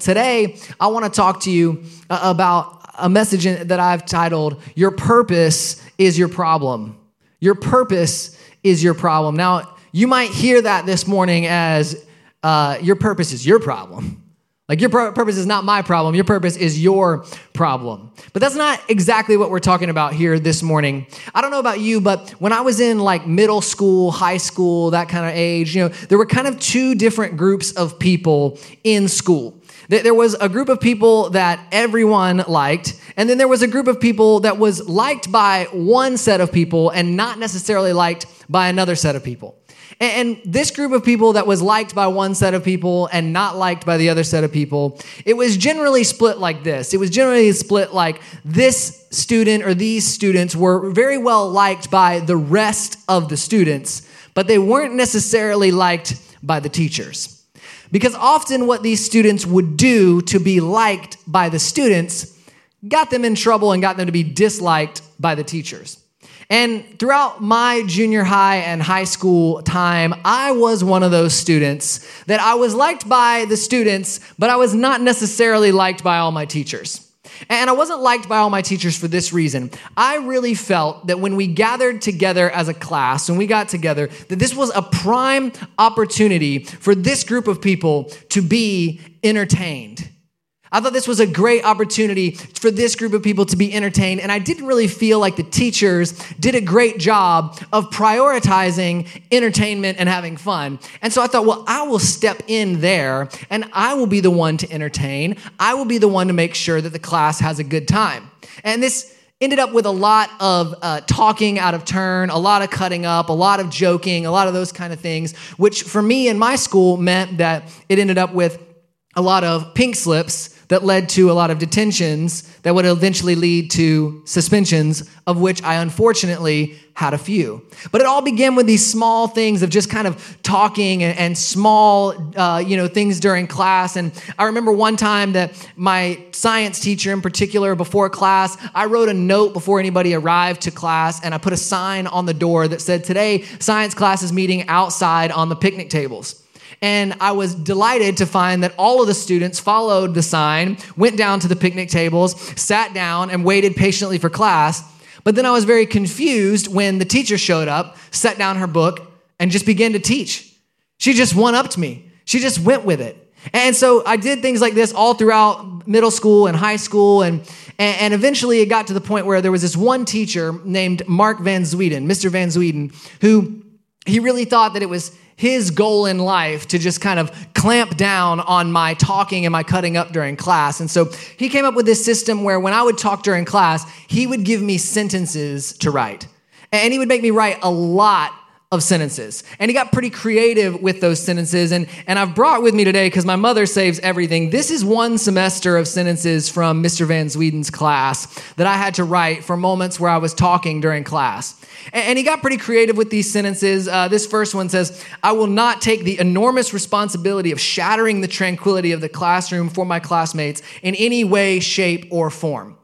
Today, I want to talk to you uh, about a message that I've titled, Your Purpose is Your Problem. Your purpose is your problem. Now, you might hear that this morning as uh, your purpose is your problem. Like your purpose is not my problem, your purpose is your problem. But that's not exactly what we're talking about here this morning. I don't know about you, but when I was in like middle school, high school, that kind of age, you know, there were kind of two different groups of people in school. There was a group of people that everyone liked, and then there was a group of people that was liked by one set of people and not necessarily liked by another set of people. And this group of people that was liked by one set of people and not liked by the other set of people, it was generally split like this. It was generally split like this student or these students were very well liked by the rest of the students, but they weren't necessarily liked by the teachers. Because often what these students would do to be liked by the students got them in trouble and got them to be disliked by the teachers. And throughout my junior high and high school time, I was one of those students that I was liked by the students, but I was not necessarily liked by all my teachers. And I wasn't liked by all my teachers for this reason. I really felt that when we gathered together as a class, when we got together, that this was a prime opportunity for this group of people to be entertained. I thought this was a great opportunity for this group of people to be entertained, and I didn't really feel like the teachers did a great job of prioritizing entertainment and having fun. And so I thought, well, I will step in there and I will be the one to entertain. I will be the one to make sure that the class has a good time. And this ended up with a lot of uh, talking out of turn, a lot of cutting up, a lot of joking, a lot of those kind of things, which for me in my school meant that it ended up with a lot of pink slips that led to a lot of detentions that would eventually lead to suspensions, of which I unfortunately had a few. But it all began with these small things of just kind of talking and, and small, uh, you know, things during class. And I remember one time that my science teacher, in particular, before class, I wrote a note before anybody arrived to class, and I put a sign on the door that said, "Today, science class is meeting outside on the picnic tables." And I was delighted to find that all of the students followed the sign, went down to the picnic tables, sat down, and waited patiently for class. But then I was very confused when the teacher showed up, set down her book, and just began to teach. She just one upped me. She just went with it. And so I did things like this all throughout middle school and high school. And, and eventually it got to the point where there was this one teacher named Mark Van Zweden, Mr. Van Zweden, who he really thought that it was his goal in life to just kind of clamp down on my talking and my cutting up during class. And so he came up with this system where when I would talk during class, he would give me sentences to write. And he would make me write a lot of sentences. And he got pretty creative with those sentences. And, and I've brought with me today, because my mother saves everything, this is one semester of sentences from Mr. Van Zweden's class that I had to write for moments where I was talking during class. And, and he got pretty creative with these sentences. Uh, this first one says, I will not take the enormous responsibility of shattering the tranquility of the classroom for my classmates in any way, shape, or form.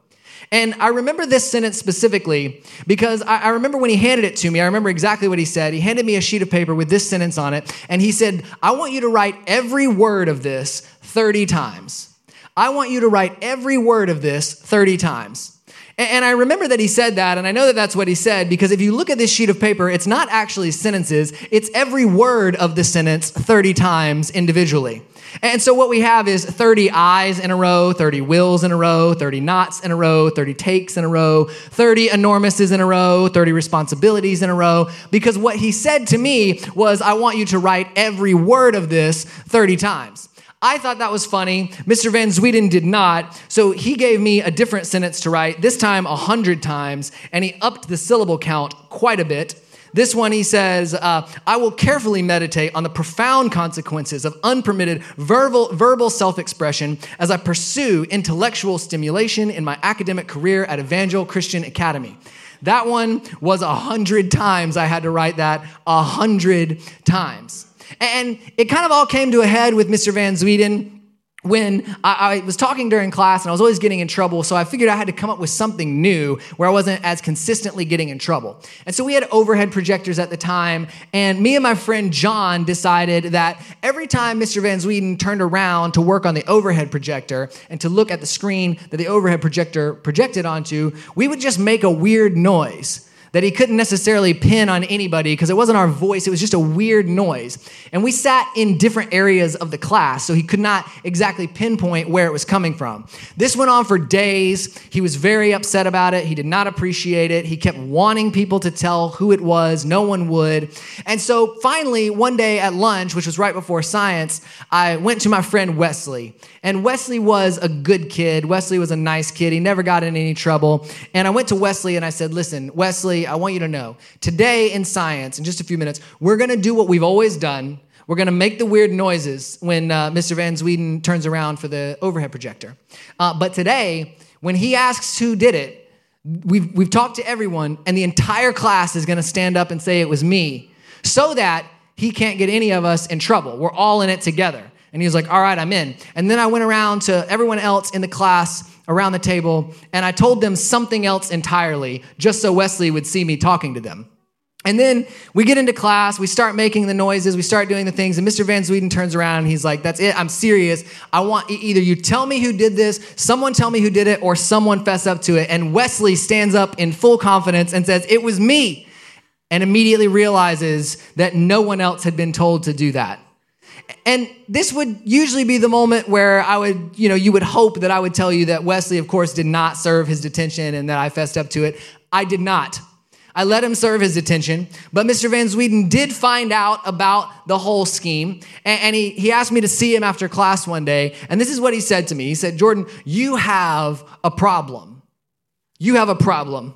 And I remember this sentence specifically because I, I, remember when he handed it to me, I remember exactly what he said. He handed me a sheet of paper with this sentence on it, and he said, I want you to write every word of this 30 times. I want you to write every word of this 30 times. And I remember that he said that, and I know that that's what he said because if you look at this sheet of paper, it's not actually sentences, it's every word of the sentence 30 times individually. And so what we have is 30 I's in a row, 30 wills in a row, 30 knots in a row, 30 takes in a row, 30 enormouses in a row, 30 responsibilities in a row. Because what he said to me was, I want you to write every word of this 30 times. I thought that was funny. Mr. Van Zweden did not. So he gave me a different sentence to write, this time a hundred times, and he upped the syllable count quite a bit. This one, he says, uh, I will carefully meditate on the profound consequences of unpermitted verbal, verbal self expression as I pursue intellectual stimulation in my academic career at Evangel Christian Academy. That one was a hundred times I had to write that, a hundred times. And it kind of all came to a head with Mr. Van Zweden when I, I, was talking during class and I was always getting in trouble, so I figured I had to come up with something new where I wasn't as consistently getting in trouble. And so we had overhead projectors at the time, and me and my friend John decided that every time Mr. Van Sweden turned around to work on the overhead projector and to look at the screen that the overhead projector projected onto, we would just make a weird noise that he couldn't necessarily pin on anybody because it wasn't our voice, it was just a weird noise. And we sat in different areas of the class, so he could not exactly pinpoint where it was coming from. This went on for days. He was very upset about it. He did not appreciate it. He kept wanting people to tell who it was, no one would. And so finally, one day at lunch, which was right before science, I went to my friend Wesley. And Wesley was a good kid. Wesley was a nice kid. He never got in any trouble. And I went to Wesley and I said, Listen, Wesley, I want you to know today in science, in just a few minutes, we're going to do what we've always done. We're going to make the weird noises when uh, Mr. Van Sweden turns around for the overhead projector. Uh, but today, when he asks who did it, we've, we've talked to everyone, and the entire class is going to stand up and say it was me so that he can't get any of us in trouble. We're all in it together. And he was like, All right, I'm in. And then I went around to everyone else in the class around the table and I told them something else entirely just so Wesley would see me talking to them. And then we get into class, we start making the noises, we start doing the things, and Mr. Van Sweden turns around and he's like, That's it, I'm serious. I want either you tell me who did this, someone tell me who did it, or someone fess up to it. And Wesley stands up in full confidence and says, It was me, and immediately realizes that no one else had been told to do that. And this would usually be the moment where I would, you know, you would hope that I would tell you that Wesley, of course, did not serve his detention and that I fessed up to it. I did not. I let him serve his detention, but Mr. Van Sweden did find out about the whole scheme, and, and, he, he asked me to see him after class one day, and this is what he said to me. He said, Jordan, you have a problem. You have a problem.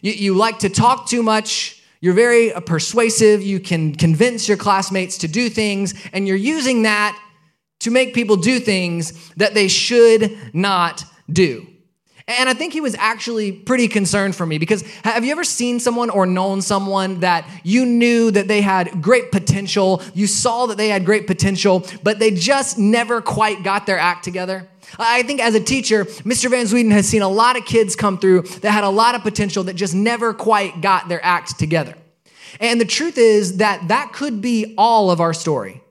You, you like to talk too much, you're very uh, persuasive. You can convince your classmates to do things, and you're using that to make people do things that they should not do. And I think he was actually pretty concerned for me because have you ever seen someone or known someone that you knew that they had great potential? You saw that they had great potential, but they just never quite got their act together? I think as a teacher, Mr. Van Sweden has seen a lot of kids come through that had a lot of potential that just never quite got their act together. And the truth is that that could be all of our story.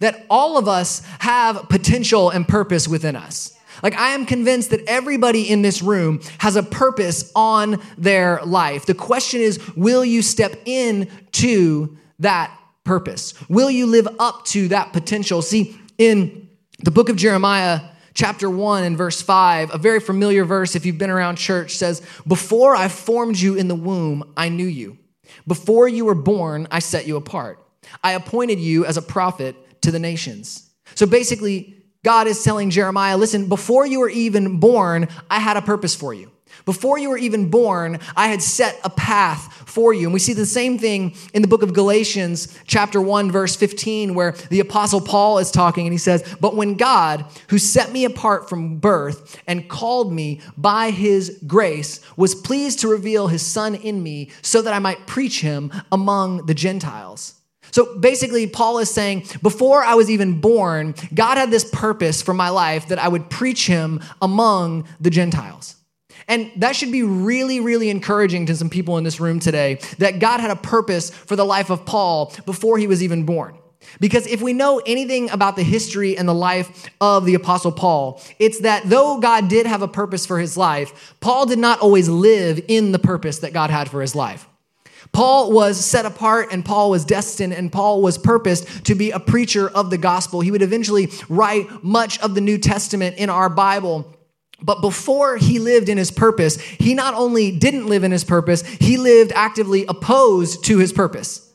That all of us have potential and purpose within us. Like, I am convinced that everybody in this room has a purpose on their life. The question is, will you step into that purpose? Will you live up to that potential? See, in the book of Jeremiah, chapter 1 and verse 5, a very familiar verse if you've been around church says, Before I formed you in the womb, I knew you. Before you were born, I set you apart. I appointed you as a prophet to the nations. So basically, God is telling Jeremiah, listen, before you were even born, I had a purpose for you. Before you were even born, I had set a path for you. And we see the same thing in the book of Galatians, chapter 1, verse 15, where the apostle Paul is talking and he says, But when God, who set me apart from birth and called me by his grace, was pleased to reveal his son in me so that I might preach him among the Gentiles. So basically, Paul is saying, before I was even born, God had this purpose for my life that I would preach him among the Gentiles. And that should be really, really encouraging to some people in this room today that God had a purpose for the life of Paul before he was even born. Because if we know anything about the history and the life of the Apostle Paul, it's that though God did have a purpose for his life, Paul did not always live in the purpose that God had for his life. Paul was set apart and Paul was destined and Paul was purposed to be a preacher of the gospel. He would eventually write much of the New Testament in our Bible. But before he lived in his purpose, he not only didn't live in his purpose, he lived actively opposed to his purpose.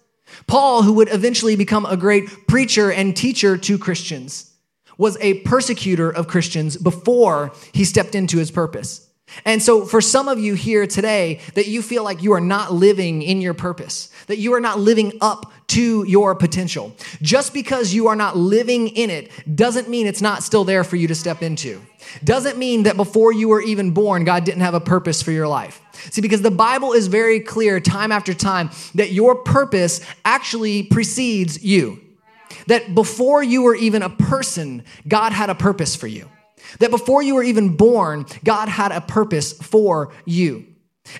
Paul, who would eventually become a great preacher and teacher to Christians, was a persecutor of Christians before he stepped into his purpose. And so, for some of you here today, that you feel like you are not living in your purpose, that you are not living up to your potential. Just because you are not living in it doesn't mean it's not still there for you to step into. Doesn't mean that before you were even born, God didn't have a purpose for your life. See, because the Bible is very clear time after time that your purpose actually precedes you. that before you were even a person, God had a purpose for you. That before you were even born, God had a purpose for you.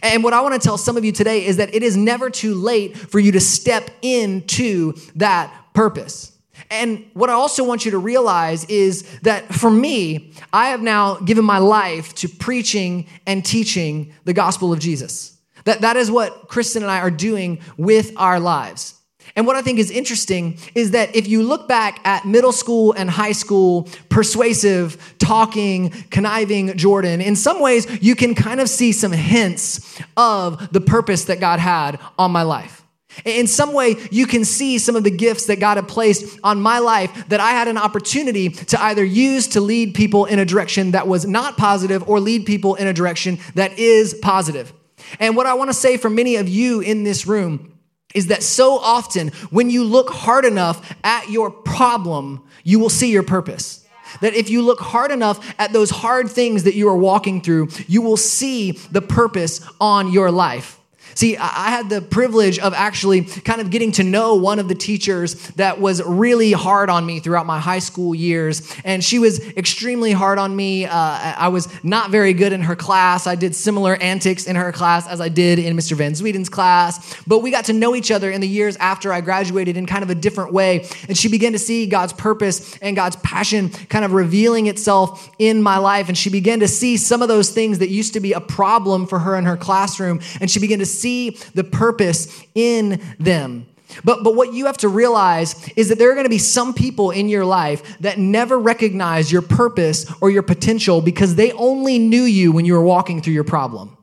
And what I want to tell some of you today is that it is never too late for you to step into that purpose. And what I also want you to realize is that for me, I have now given my life to preaching and teaching the gospel of Jesus. That, that is what Kristen and I are doing with our lives. And what I think is interesting is that if you look back at middle school and high school, persuasive, talking, conniving Jordan, in some ways you can kind of see some hints of the purpose that God had on my life. In some way, you can see some of the gifts that God had placed on my life that I had an opportunity to either use to lead people in a direction that was not positive or lead people in a direction that is positive. And what I want to say for many of you in this room is that so often when you look hard enough at your problem, you will see your purpose. That if you look hard enough at those hard things that you are walking through, you will see the purpose on your life. See, I had the privilege of actually kind of getting to know one of the teachers that was really hard on me throughout my high school years. And she was extremely hard on me. Uh, I was not very good in her class. I did similar antics in her class as I did in Mr. Van Sweeten's class. But we got to know each other in the years after I graduated in kind of a different way. And she began to see God's purpose and God's passion kind of revealing itself in my life. And she began to see some of those things that used to be a problem for her in her classroom. And she began to see the purpose in them. But, but what you have to realize is that there are going to be some people in your life that never recognize your purpose or your potential because they only knew you when you were walking through your problem.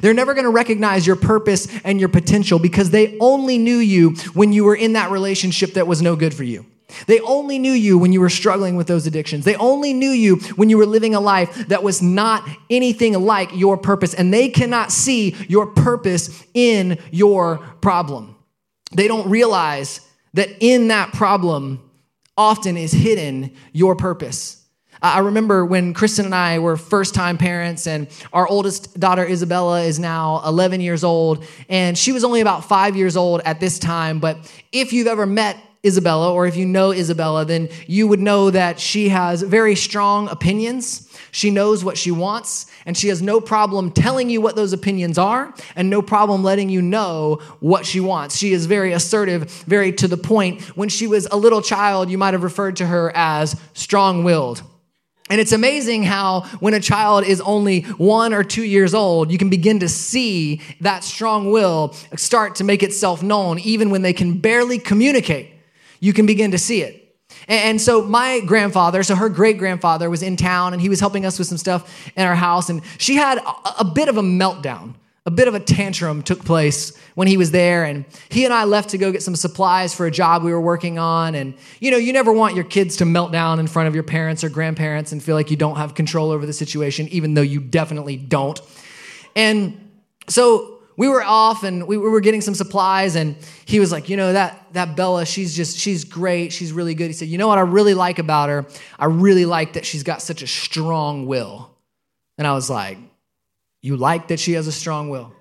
They're never going to recognize your purpose and your potential because they only knew you when you were in that relationship that was no good for you. They only knew you when you were struggling with those addictions. They only knew you when you were living a life that was not anything like your purpose, and they cannot see your purpose in your problem. They don't realize that in that problem often is hidden your purpose. I remember when Kristen and I were first time parents, and our oldest daughter, Isabella, is now 11 years old, and she was only about five years old at this time. But if you've ever met Isabella, or if you know Isabella, then you would know that she has very strong opinions. She knows what she wants, and she has no problem telling you what those opinions are, and no problem letting you know what she wants. She is very assertive, very to the point. When she was a little child, you might have referred to her as strong willed. And it's amazing how, when a child is only one or two years old, you can begin to see that strong will start to make itself known, even when they can barely communicate you can begin to see it. And so my grandfather, so her great grandfather was in town and he was helping us with some stuff in our house. And she had a, bit of a meltdown, a bit of a tantrum took place when he was there. And he and I left to go get some supplies for a job we were working on. And you know, you never want your kids to melt down in front of your parents or grandparents and feel like you don't have control over the situation, even though you definitely don't. And so we were off and we were getting some supplies and he was like you know that that bella she's just she's great. She's really good. He said you know what i really like about her? I really like that she's got such a strong will. And i was like you like that she has a strong will?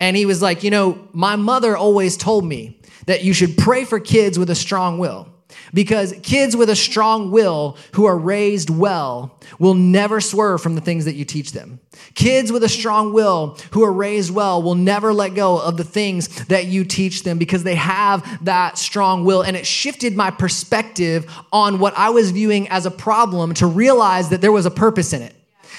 And he was like you know my mother always told me that you should pray for kids with a strong will because kids with a strong will who are raised well will never swerve from the things that you teach them. Kids with a strong will who are raised well will never let go of the things that you teach them because they have that strong will. And it shifted my perspective on what I was viewing as a problem to realize that there was a purpose in it.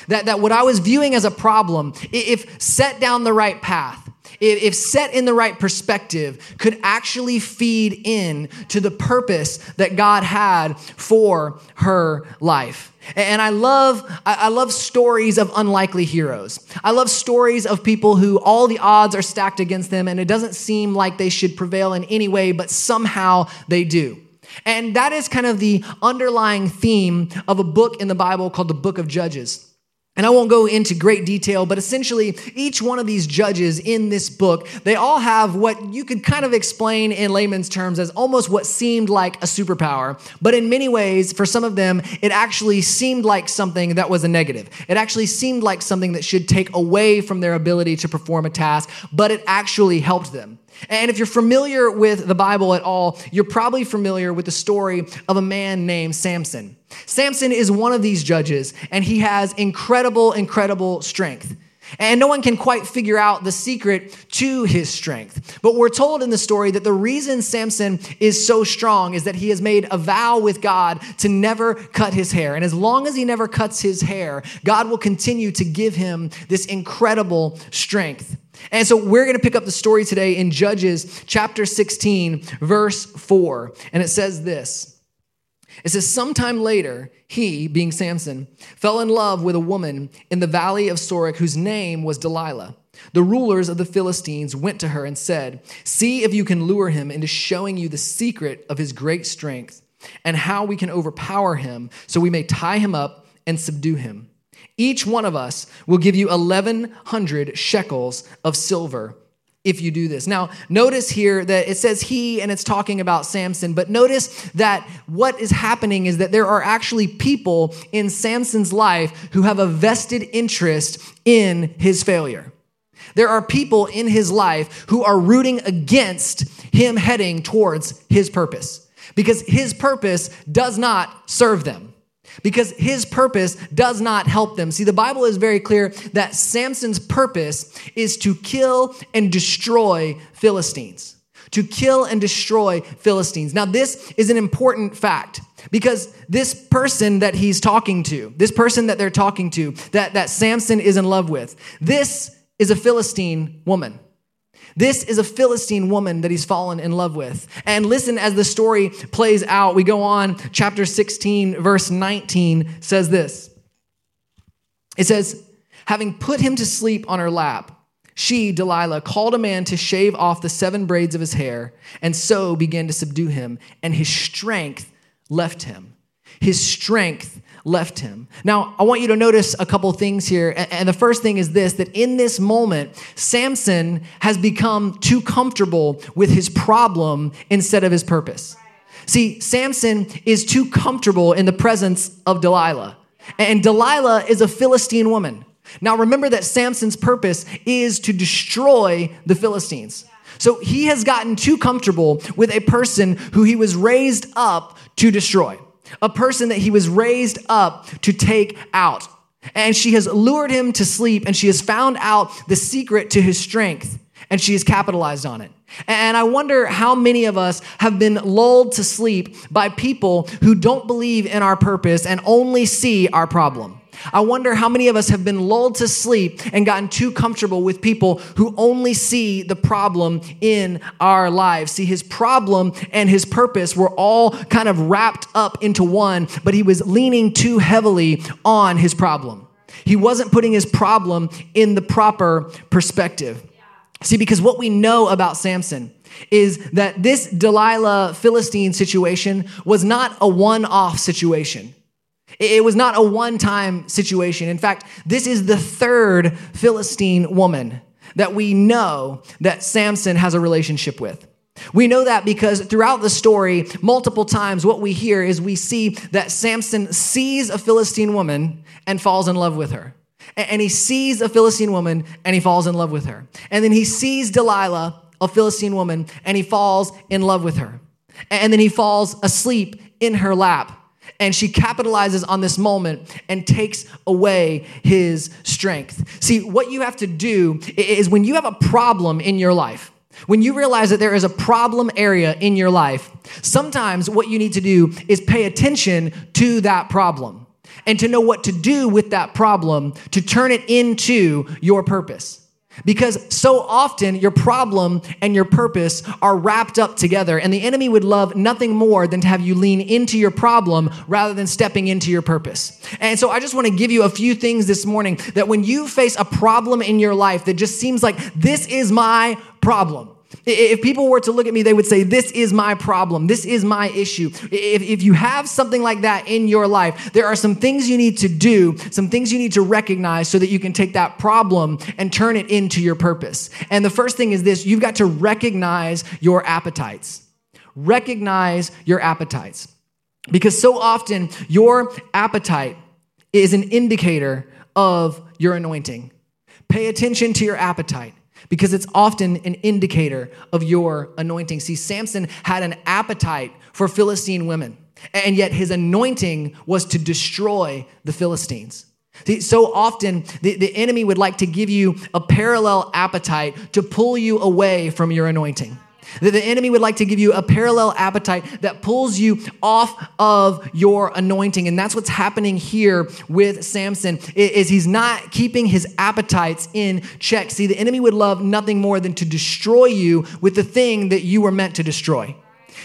That, that what I was viewing as a problem, if set down the right path, if set in the right perspective, could actually feed in to the purpose that God had for her life. And I love, I love stories of unlikely heroes. I love stories of people who all the odds are stacked against them and it doesn't seem like they should prevail in any way, but somehow they do. And that is kind of the underlying theme of a book in the Bible called the Book of Judges. And I won't go into great detail, but essentially, each one of these judges in this book, they all have what you could kind of explain in layman's terms as almost what seemed like a superpower. But in many ways, for some of them, it actually seemed like something that was a negative. It actually seemed like something that should take away from their ability to perform a task, but it actually helped them. And if you're familiar with the Bible at all, you're probably familiar with the story of a man named Samson. Samson is one of these judges, and he has incredible, incredible strength. And no one can quite figure out the secret to his strength. But we're told in the story that the reason Samson is so strong is that he has made a vow with God to never cut his hair. And as long as he never cuts his hair, God will continue to give him this incredible strength. And so we're going to pick up the story today in Judges chapter 16, verse 4. And it says this. It says, sometime later, he, being Samson, fell in love with a woman in the valley of Sorek whose name was Delilah. The rulers of the Philistines went to her and said, See if you can lure him into showing you the secret of his great strength and how we can overpower him so we may tie him up and subdue him. Each one of us will give you 1,100 shekels of silver if you do this. Now, notice here that it says he and it's talking about Samson, but notice that what is happening is that there are actually people in Samson's life who have a vested interest in his failure. There are people in his life who are rooting against him heading towards his purpose because his purpose does not serve them because his purpose does not help them. See, the Bible is very clear that Samson's purpose is to kill and destroy Philistines. To kill and destroy Philistines. Now, this is an important fact because this person that he's talking to, this person that they're talking to, that, that Samson is in love with, this is a Philistine woman. This is a Philistine woman that he's fallen in love with. And listen as the story plays out. We go on, chapter 16, verse 19 says this It says, Having put him to sleep on her lap, she, Delilah, called a man to shave off the seven braids of his hair, and so began to subdue him, and his strength left him. His strength left him. Now, I want you to notice a couple things here. And the first thing is this that in this moment, Samson has become too comfortable with his problem instead of his purpose. See, Samson is too comfortable in the presence of Delilah. And Delilah is a Philistine woman. Now, remember that Samson's purpose is to destroy the Philistines. So he has gotten too comfortable with a person who he was raised up to destroy a person that he was raised up to take out. And she has lured him to sleep and she has found out the secret to his strength and she has capitalized on it. And I wonder how many of us have been lulled to sleep by people who don't believe in our purpose and only see our problem. I wonder how many of us have been lulled to sleep and gotten too comfortable with people who only see the problem in our lives. See, his problem and his purpose were all kind of wrapped up into one, but he was leaning too heavily on his problem. He wasn't putting his problem in the proper perspective. See, because what we know about Samson is that this Delilah Philistine situation was not a one off situation. It was not a one time situation. In fact, this is the third Philistine woman that we know that Samson has a relationship with. We know that because throughout the story, multiple times, what we hear is we see that Samson sees a Philistine woman and falls in love with her. And he sees a Philistine woman and he falls in love with her. And then he sees Delilah, a Philistine woman, and he falls in love with her. And then he falls asleep in her lap and she capitalizes on this moment and takes away his strength. See, what you have to do is when you have a problem in your life, when you realize that there is a problem area in your life, sometimes what you need to do is pay attention to that problem and to know what to do with that problem to turn it into your purpose. Because so often your problem and your purpose are wrapped up together, and the enemy would love nothing more than to have you lean into your problem rather than stepping into your purpose. And so I just want to give you a few things this morning that when you face a problem in your life that just seems like this is my problem, if people were to look at me, they would say, This is my problem. This is my issue. If, if you have something like that in your life, there are some things you need to do, some things you need to recognize so that you can take that problem and turn it into your purpose. And the first thing is this you've got to recognize your appetites. Recognize your appetites. Because so often, your appetite is an indicator of your anointing. Pay attention to your appetite. Because it's often an indicator of your anointing. See, Samson had an appetite for Philistine women, and yet his anointing was to destroy the Philistines. See, so often, the, the enemy would like to give you a parallel appetite to pull you away from your anointing. That the enemy would like to give you a parallel appetite that pulls you off of your anointing. And that's what's happening here with Samson is he's not keeping his appetites in check. See, the enemy would love nothing more than to destroy you with the thing that you were meant to destroy.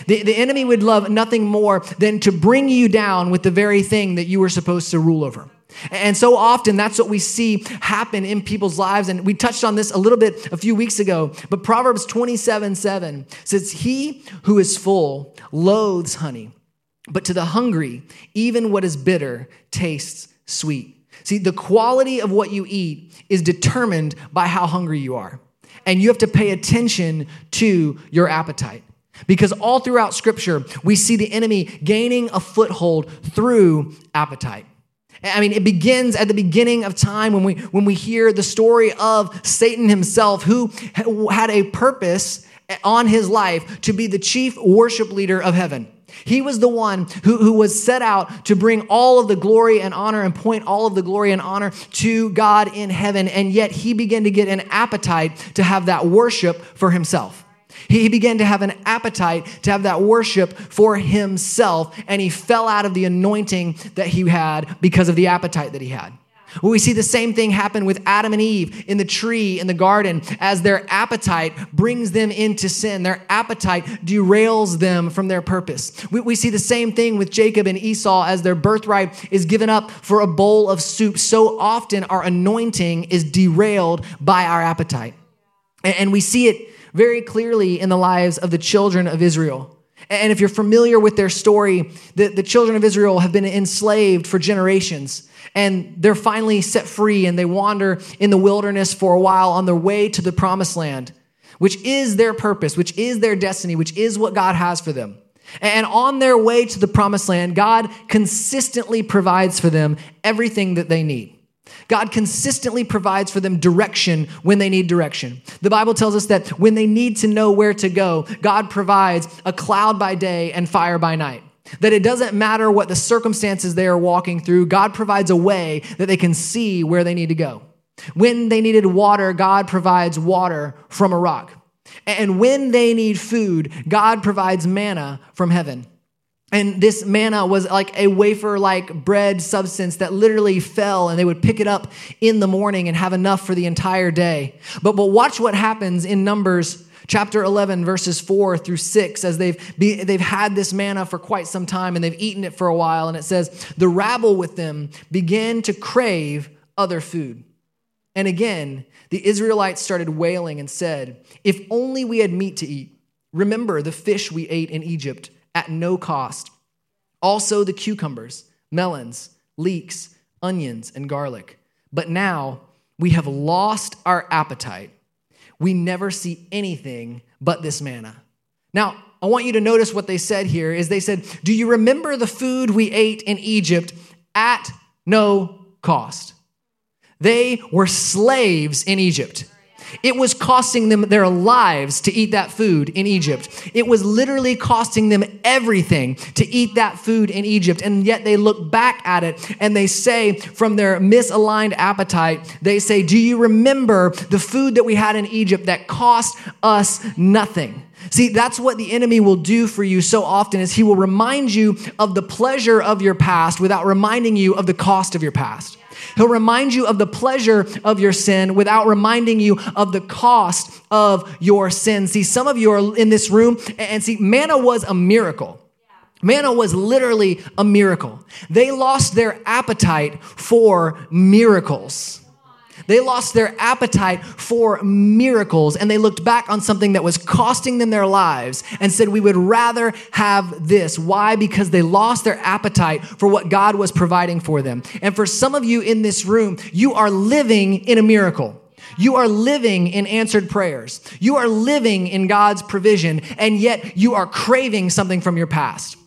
The, the enemy would love nothing more than to bring you down with the very thing that you were supposed to rule over. And so often that's what we see happen in people's lives. And we touched on this a little bit a few weeks ago. But Proverbs 27 7 says, He who is full loathes honey, but to the hungry, even what is bitter tastes sweet. See, the quality of what you eat is determined by how hungry you are. And you have to pay attention to your appetite. Because all throughout Scripture, we see the enemy gaining a foothold through appetite. I mean, it begins at the beginning of time when we, when we hear the story of Satan himself, who had a purpose on his life to be the chief worship leader of heaven. He was the one who, who was set out to bring all of the glory and honor and point all of the glory and honor to God in heaven. And yet he began to get an appetite to have that worship for himself. He began to have an appetite to have that worship for himself, and he fell out of the anointing that he had because of the appetite that he had. We see the same thing happen with Adam and Eve in the tree in the garden as their appetite brings them into sin. Their appetite derails them from their purpose. We, we, see the same thing with Jacob and Esau as their birthright is given up for a bowl of soup. So often our anointing is derailed by our appetite. And, and we see it very clearly in the lives of the children of Israel. And if you're familiar with their story, the, the children of Israel have been enslaved for generations. And they're finally set free and they wander in the wilderness for a while on their way to the promised land, which is their purpose, which is their destiny, which is what God has for them. And on their way to the promised land, God consistently provides for them everything that they need. God consistently provides for them direction when they need direction. The Bible tells us that when they need to know where to go, God provides a cloud by day and fire by night. That it doesn't matter what the circumstances they are walking through, God provides a way that they can see where they need to go. When they needed water, God provides water from a rock. And when they need food, God provides manna from heaven. And this manna was like a wafer like bread substance that literally fell, and they would pick it up in the morning and have enough for the entire day. But, but watch what happens in Numbers chapter 11, verses 4 through 6, as they've, be, they've had this manna for quite some time and they've eaten it for a while. And it says, The rabble with them began to crave other food. And again, the Israelites started wailing and said, If only we had meat to eat. Remember the fish we ate in Egypt at no cost. Also, the cucumbers, melons, leeks, onions, and garlic. But now we have lost our appetite. We never see anything but this manna. Now, I want you to notice what they said here is they said, "Do you remember the food we ate in Egypt at no cost?" They were slaves in Egypt. It was costing them their lives to eat that food in Egypt. It was literally costing them everything to eat that food in Egypt. And yet they look back at it and they say, from their misaligned appetite, they say, Do you remember the food that we had in Egypt that cost us nothing? See, that's what the enemy will do for you so often is he will remind you of the pleasure of your past without reminding you of the cost of your past. He'll remind you of the pleasure of your sin without reminding you of the cost of your sin. See, some of you are in this room and see, manna was a miracle. Manna was literally a miracle. They lost their appetite for miracles. They lost their appetite for miracles and they looked back on something that was costing them their lives and said, We would rather have this. Why? Because they lost their appetite for what God was providing for them. And for some of you in this room, you are living in a miracle. You are living in answered prayers. You are living in God's provision, and yet you are craving something from your past.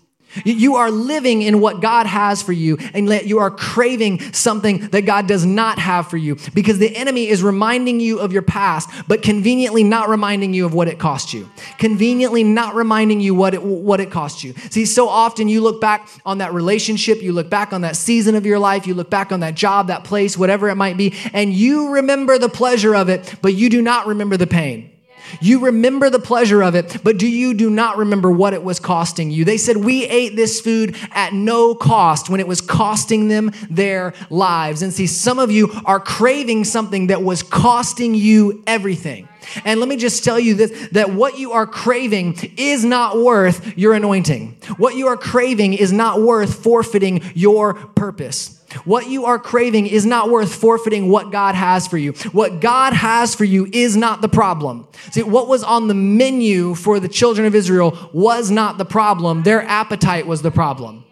You are living in what God has for you, and yet you are craving something that God does not have for you because the enemy is reminding you of your past, but conveniently not reminding you of what it cost you. Conveniently not reminding you what it, what it cost you. See, so often you look back on that relationship, you look back on that season of your life, you look back on that job, that place, whatever it might be, and you remember the pleasure of it, but you do not remember the pain. You remember the pleasure of it, but do you do not remember what it was costing you? They said, We ate this food at no cost when it was costing them their lives. And see, some of you are craving something that was costing you everything. And let me just tell you this that what you are craving is not worth your anointing. What you are craving is not worth forfeiting your purpose. What you are craving is not worth forfeiting what God has for you. What God has for you is not the problem. See, what was on the menu for the children of Israel was not the problem. Their appetite was the problem.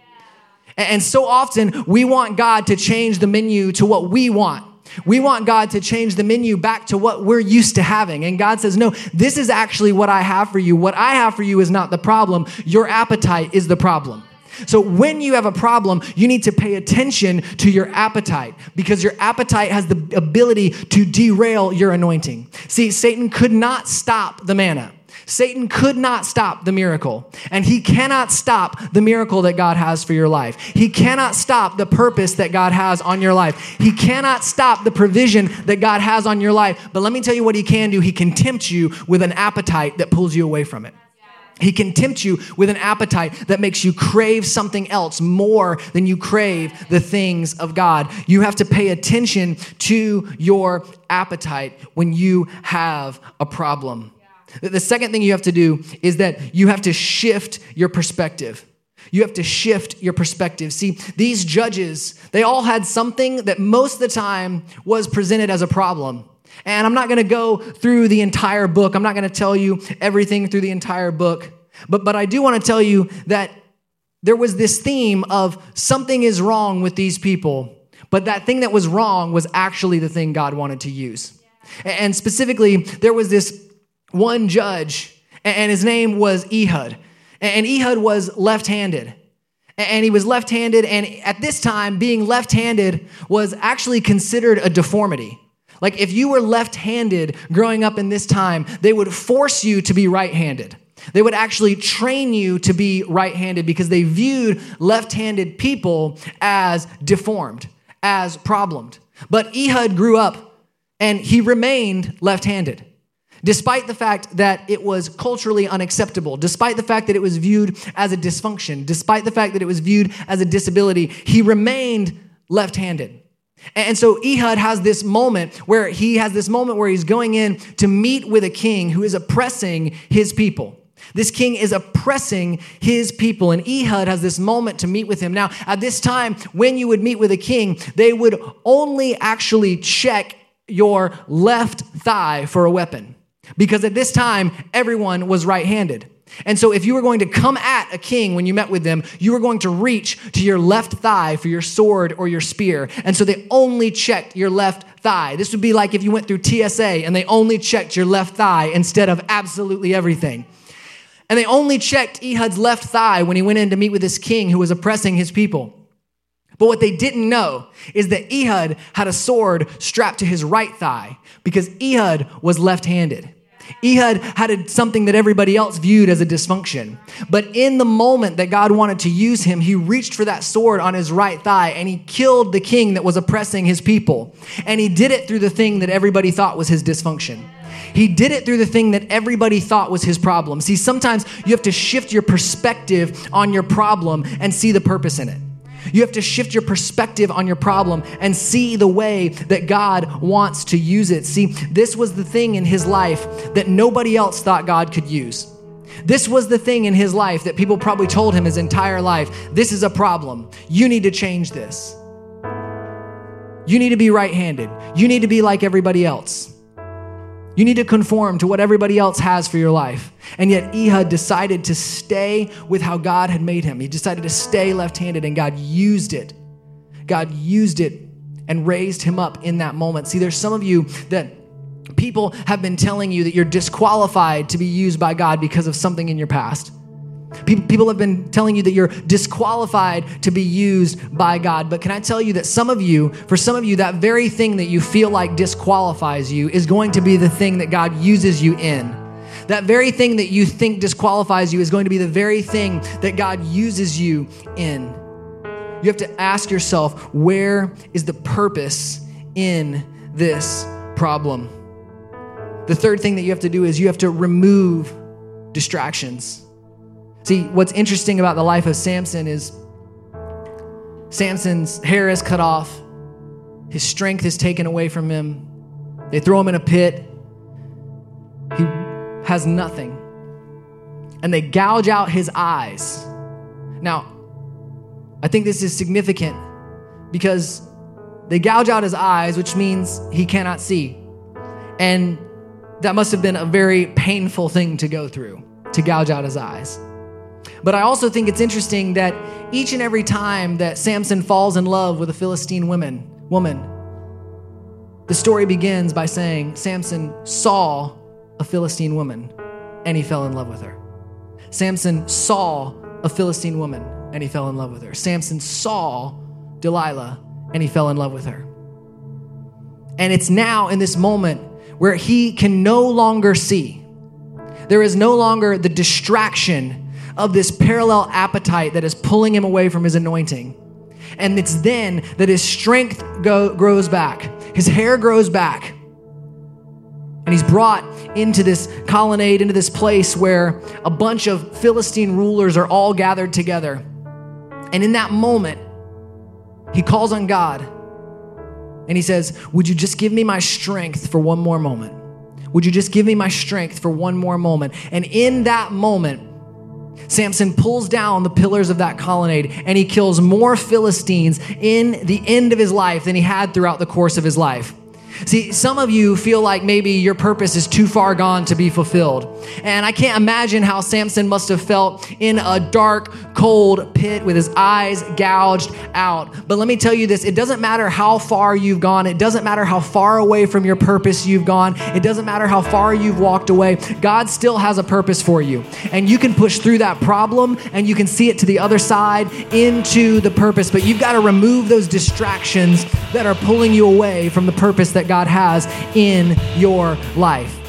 And so often we want God to change the menu to what we want. We want God to change the menu back to what we're used to having. And God says, No, this is actually what I have for you. What I have for you is not the problem. Your appetite is the problem. So when you have a problem, you need to pay attention to your appetite because your appetite has the ability to derail your anointing. See, Satan could not stop the manna. Satan could not stop the miracle, and he cannot stop the miracle that God has for your life. He cannot stop the purpose that God has on your life. He cannot stop the provision that God has on your life. But let me tell you what he can do. He can tempt you with an appetite that pulls you away from it. He can tempt you with an appetite that makes you crave something else more than you crave the things of God. You have to pay attention to your appetite when you have a problem. The second thing you have to do is that you have to shift your perspective. You have to shift your perspective. See, these judges, they all had something that most of the time was presented as a problem. And I'm not going to go through the entire book. I'm not going to tell you everything through the entire book. But, but I do want to tell you that there was this theme of something is wrong with these people, but that thing that was wrong was actually the thing God wanted to use. And specifically, there was this one judge, and his name was Ehud. And Ehud was left handed. And he was left handed, and at this time, being left handed was actually considered a deformity. Like if you were left handed growing up in this time, they would force you to be right handed. They would actually train you to be right handed because they viewed left handed people as deformed, as problemed. But Ehud grew up and he remained left handed. Despite the fact that it was culturally unacceptable, despite the fact that it was viewed as a dysfunction, despite the fact that it was viewed as a disability, he remained left handed. And so Ehud has this moment where he has this moment where he's going in to meet with a king who is oppressing his people. This king is oppressing his people, and Ehud has this moment to meet with him. Now, at this time, when you would meet with a king, they would only actually check your left thigh for a weapon. Because at this time, everyone was right handed. And so, if you were going to come at a king when you met with them, you were going to reach to your left thigh for your sword or your spear. And so, they only checked your left thigh. This would be like if you went through TSA and they only checked your left thigh instead of absolutely everything. And they only checked Ehud's left thigh when he went in to meet with this king who was oppressing his people. But what they didn't know is that Ehud had a sword strapped to his right thigh because Ehud was left handed. Ehud had something that everybody else viewed as a dysfunction. But in the moment that God wanted to use him, he reached for that sword on his right thigh and he killed the king that was oppressing his people. And he did it through the thing that everybody thought was his dysfunction. He did it through the thing that everybody thought was his problem. See, sometimes you have to shift your perspective on your problem and see the purpose in it. You have to shift your perspective on your problem and see the way that God wants to use it. See, this was the thing in his life that nobody else thought God could use. This was the thing in his life that people probably told him his entire life this is a problem. You need to change this. You need to be right handed. You need to be like everybody else. You need to conform to what everybody else has for your life. And yet, Ehud decided to stay with how God had made him. He decided to stay left handed, and God used it. God used it and raised him up in that moment. See, there's some of you that people have been telling you that you're disqualified to be used by God because of something in your past. People have been telling you that you're disqualified to be used by God. But can I tell you that some of you, for some of you, that very thing that you feel like disqualifies you is going to be the thing that God uses you in. That very thing that you think disqualifies you is going to be the very thing that God uses you in. You have to ask yourself, where is the purpose in this problem? The third thing that you have to do is you have to remove distractions. See, what's interesting about the life of Samson is Samson's hair is cut off, his strength is taken away from him. They throw him in a pit. He has nothing. And they gouge out his eyes. Now, I think this is significant because they gouge out his eyes, which means he cannot see. And that must have been a very painful thing to go through, to gouge out his eyes. But I also think it's interesting that each and every time that Samson falls in love with a Philistine woman, woman, the story begins by saying Samson saw a Philistine woman and he fell in love with her. Samson saw a Philistine woman and he fell in love with her. Samson saw Delilah and he fell in love with her. And it's now in this moment where he can no longer see. There is no longer the distraction of this parallel appetite that is pulling him away from his anointing. And it's then that his strength go, grows back, his hair grows back. And he's brought into this colonnade, into this place where a bunch of Philistine rulers are all gathered together. And in that moment, he calls on God and he says, Would you just give me my strength for one more moment? Would you just give me my strength for one more moment? And in that moment, Samson pulls down the pillars of that colonnade and he kills more Philistines in the end of his life than he had throughout the course of his life. See, some of you feel like maybe your purpose is too far gone to be fulfilled. And I can't imagine how Samson must have felt in a dark, cold pit with his eyes gouged out. But let me tell you this it doesn't matter how far you've gone, it doesn't matter how far away from your purpose you've gone, it doesn't matter how far you've walked away. God still has a purpose for you. And you can push through that problem and you can see it to the other side into the purpose. But you've got to remove those distractions that are pulling you away from the purpose that God has in your life.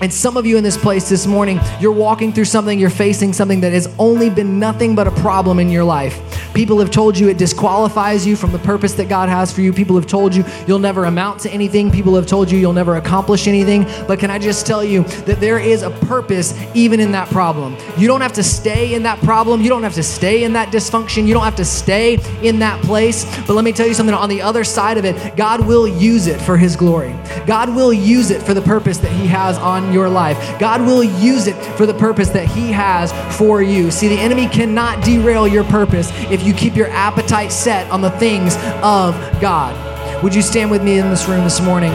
And some of you in this place this morning, you're walking through something, you're facing something that has only been nothing but a problem in your life. People have told you it disqualifies you from the purpose that God has for you. People have told you you'll never amount to anything. People have told you you'll never accomplish anything. But can I just tell you that there is a purpose even in that problem? You don't have to stay in that problem. You don't have to stay in that dysfunction. You don't have to stay in that place. But let me tell you something on the other side of it, God will use it for His glory. God will use it for the purpose that He has on your life. God will use it for the purpose that He has for you. See, the enemy cannot derail your purpose if you keep your appetite set on the things of God. Would you stand with me in this room this morning?